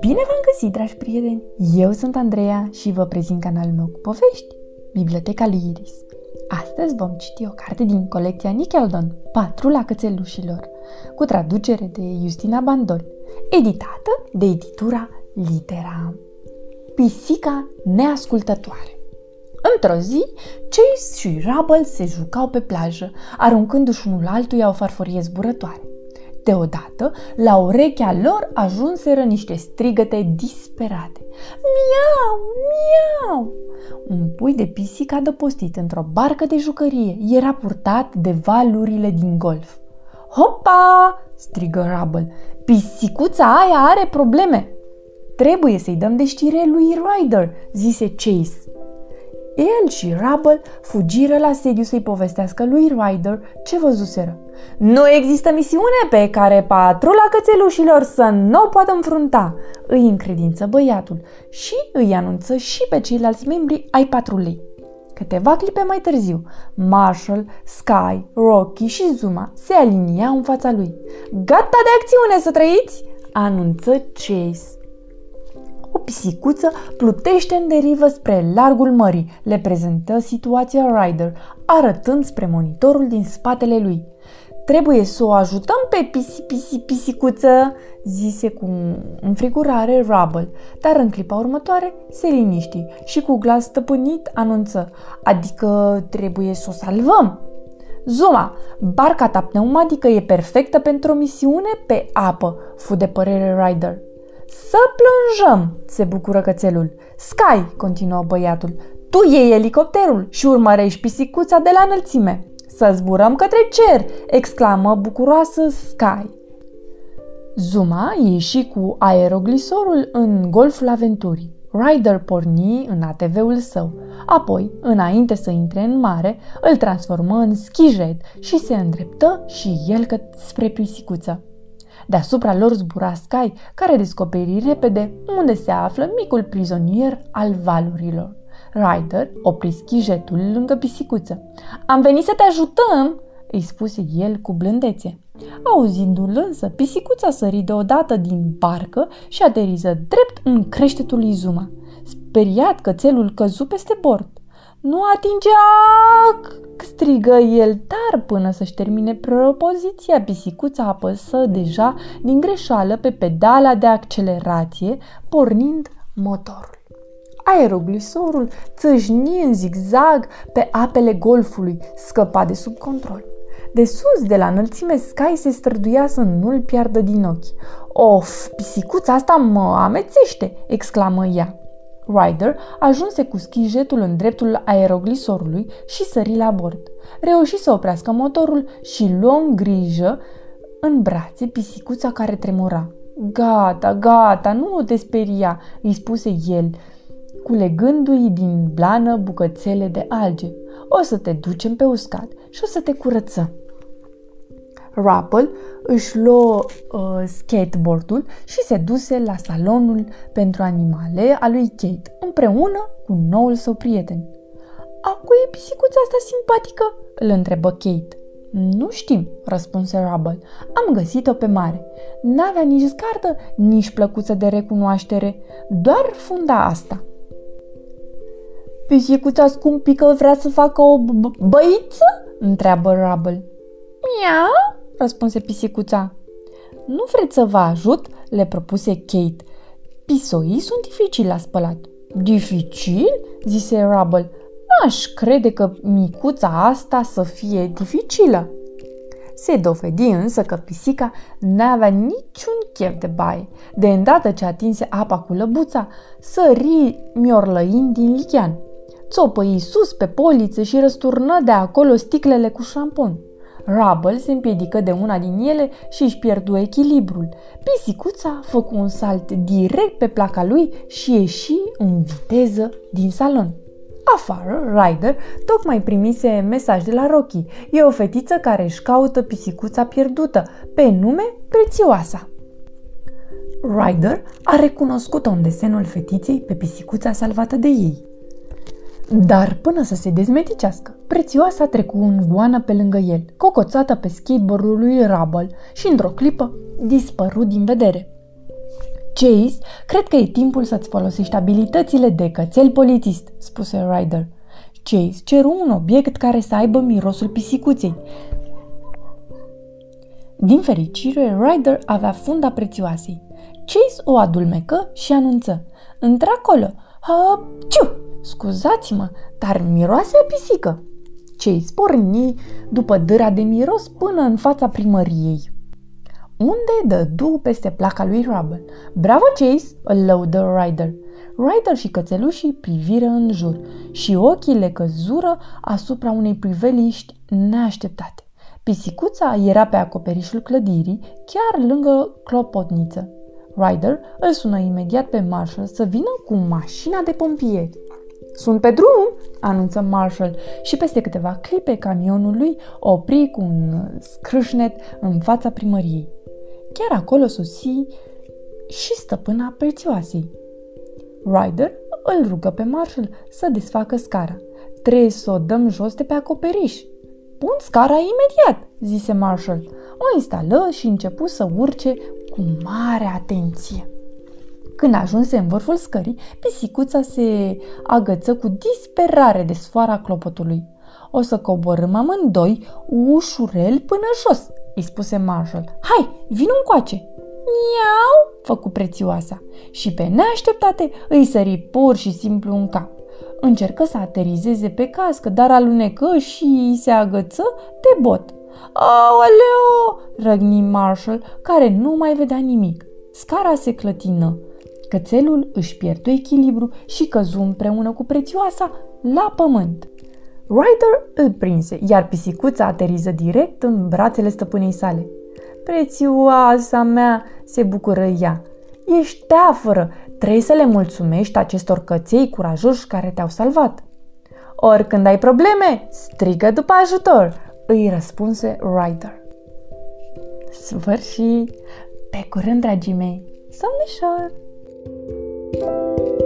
Bine v-am găsit, dragi prieteni! Eu sunt Andreea și vă prezint canalul meu cu povești, Biblioteca lui Iris. Astăzi vom citi o carte din colecția Nickeldon, Patrula cățelușilor, cu traducere de Justina Bandol, editată de editura Litera. Pisica neascultătoare Într-o zi, Chase și Rubble se jucau pe plajă, aruncându-și unul altuia o farfurie zburătoare. Deodată, la urechea lor ajunseră niște strigăte disperate. Miau, miau! Un pui de pisică adăpostit într-o barcă de jucărie era purtat de valurile din golf. Hopa! strigă Rubble. Pisicuța aia are probleme! Trebuie să-i dăm de știre lui Ryder, zise Chase. El și Rubble fugiră la sediu să-i povestească lui Ryder ce văzuseră. Nu există misiune pe care patrula cățelușilor să nu o poată înfrunta, îi încredință băiatul și îi anunță și pe ceilalți membri ai patrulei. Câteva clipe mai târziu, Marshall, Sky, Rocky și Zuma se aliniau în fața lui. Gata de acțiune să trăiți! anunță Chase o pisicuță plutește în derivă spre largul mării, le prezentă situația Ryder, arătând spre monitorul din spatele lui. Trebuie să o ajutăm pe pisi, pisi, pisicuță, zise cu înfrigurare Rubble, dar în clipa următoare se liniști și cu glas stăpânit anunță, adică trebuie să o salvăm. Zuma, barca ta pneumatică e perfectă pentru o misiune pe apă, fu de părere Ryder. Să plonjăm, se bucură cățelul. Sky, continuă băiatul, tu iei elicopterul și urmărești pisicuța de la înălțime. Să zburăm către cer, exclamă bucuroasă Sky. Zuma ieși cu aeroglisorul în golful aventurii. Ryder porni în ATV-ul său. Apoi, înainte să intre în mare, îl transformă în schijet și se îndreptă și el spre pisicuță. Deasupra lor zbura Sky, care descoperi repede unde se află micul prizonier al valurilor. Ryder opri schijetul lângă pisicuță. Am venit să te ajutăm!" îi spuse el cu blândețe. Auzindu-l însă, pisicuța sări deodată din barcă și ateriză drept în creștetul lui Zuma. Speriat, cățelul căzu peste bord. Nu atingea! strigă el, dar până să-și termine propoziția, pisicuța apăsă deja din greșeală pe pedala de accelerație, pornind motorul. Aeroglisorul țâșni în zigzag pe apele golfului, scăpa de sub control. De sus, de la înălțime, Sky se străduia să nu-l piardă din ochi. Of, pisicuța asta mă amețește!" exclamă ea. Ryder ajunse cu schijetul în dreptul aeroglisorului și sări la bord. Reuși să oprească motorul și luă în grijă în brațe pisicuța care tremura. Gata, gata, nu te speria, îi spuse el, culegându-i din blană bucățele de alge. O să te ducem pe uscat și o să te curățăm. Rappel își luă uh, skateboardul și se duse la salonul pentru animale al lui Kate, împreună cu noul său prieten. A cui e pisicuța asta simpatică?" îl întrebă Kate. Nu știm, răspunse Rubble. Am găsit-o pe mare. N-avea nici zgardă, nici plăcuță de recunoaștere, doar funda asta. Pisicuța scumpică vrea să facă o băiță? întreabă Rubble. Miau, răspunse pisicuța. Nu vreți să vă ajut? le propuse Kate. Pisoii sunt dificili la spălat. Dificil? zise Rubble. N-aș crede că micuța asta să fie dificilă. Se dovedi însă că pisica n-avea niciun chef de baie. De îndată ce atinse apa cu lăbuța, sări miorlăind din lichian. Țopăi sus pe poliță și răsturnă de acolo sticlele cu șampon. Rubble se împiedică de una din ele și își pierdu echilibrul. Pisicuța făcu un salt direct pe placa lui și ieși în viteză din salon. Afară, Ryder tocmai primise mesaj de la Rocky. E o fetiță care își caută pisicuța pierdută, pe nume Prețioasa. Ryder a recunoscut-o în desenul fetiței pe pisicuța salvată de ei. Dar până să se dezmeticească, prețioasa trecu în goană pe lângă el, cocoțată pe skateboardul lui Rubble și într-o clipă dispărut din vedere. Chase, cred că e timpul să-ți folosești abilitățile de cățel polițist, spuse Ryder. Chase ceru un obiect care să aibă mirosul pisicuței. Din fericire, Ryder avea funda prețioasei. Chase o adulmecă și anunță. Într-acolo, ciu, scuzați-mă, dar miroase a pisică. Chase porni după dâra de miros până în fața primăriei. Unde dădu peste placa lui Rubble. Bravo, Chase!" îl lăudă Ryder. Ryder și cățelușii priviră în jur și ochii le căzură asupra unei priveliști neașteptate. Pisicuța era pe acoperișul clădirii, chiar lângă clopotniță. Ryder îl sună imediat pe Marshall să vină cu mașina de pompieri. Sunt pe drum, anunță Marshall și peste câteva clipe camionul lui opri cu un scrâșnet în fața primăriei. Chiar acolo sosi și stăpâna prețioasei. Ryder îl rugă pe Marshall să desfacă scara. Trebuie să o dăm jos de pe acoperiș. Pun scara imediat, zise Marshall. O instală și începu să urce cu mare atenție. Când ajunse în vârful scării, pisicuța se agăță cu disperare de sfoara clopotului. O să coborâm amândoi ușurel până jos, îi spuse Marshall. Hai, vin încoace! Miau, făcu prețioasa și pe neașteptate îi sări pur și simplu în cap. Încercă să aterizeze pe cască, dar alunecă și se agăță de bot. Aoleo! răgni Marshall, care nu mai vedea nimic. Scara se clătină. Cățelul își pierdu echilibru și căzu împreună cu prețioasa la pământ. Ryder îl prinse, iar pisicuța ateriză direct în brațele stăpânei sale. Prețioasa mea, se bucură ea. Ești teafără, trebuie să le mulțumești acestor căței curajoși care te-au salvat. Oricând ai probleme, strigă după ajutor, îi răspunse Ryder. Sfârșit! Pe curând, dragii mei! Somnișor! Thank you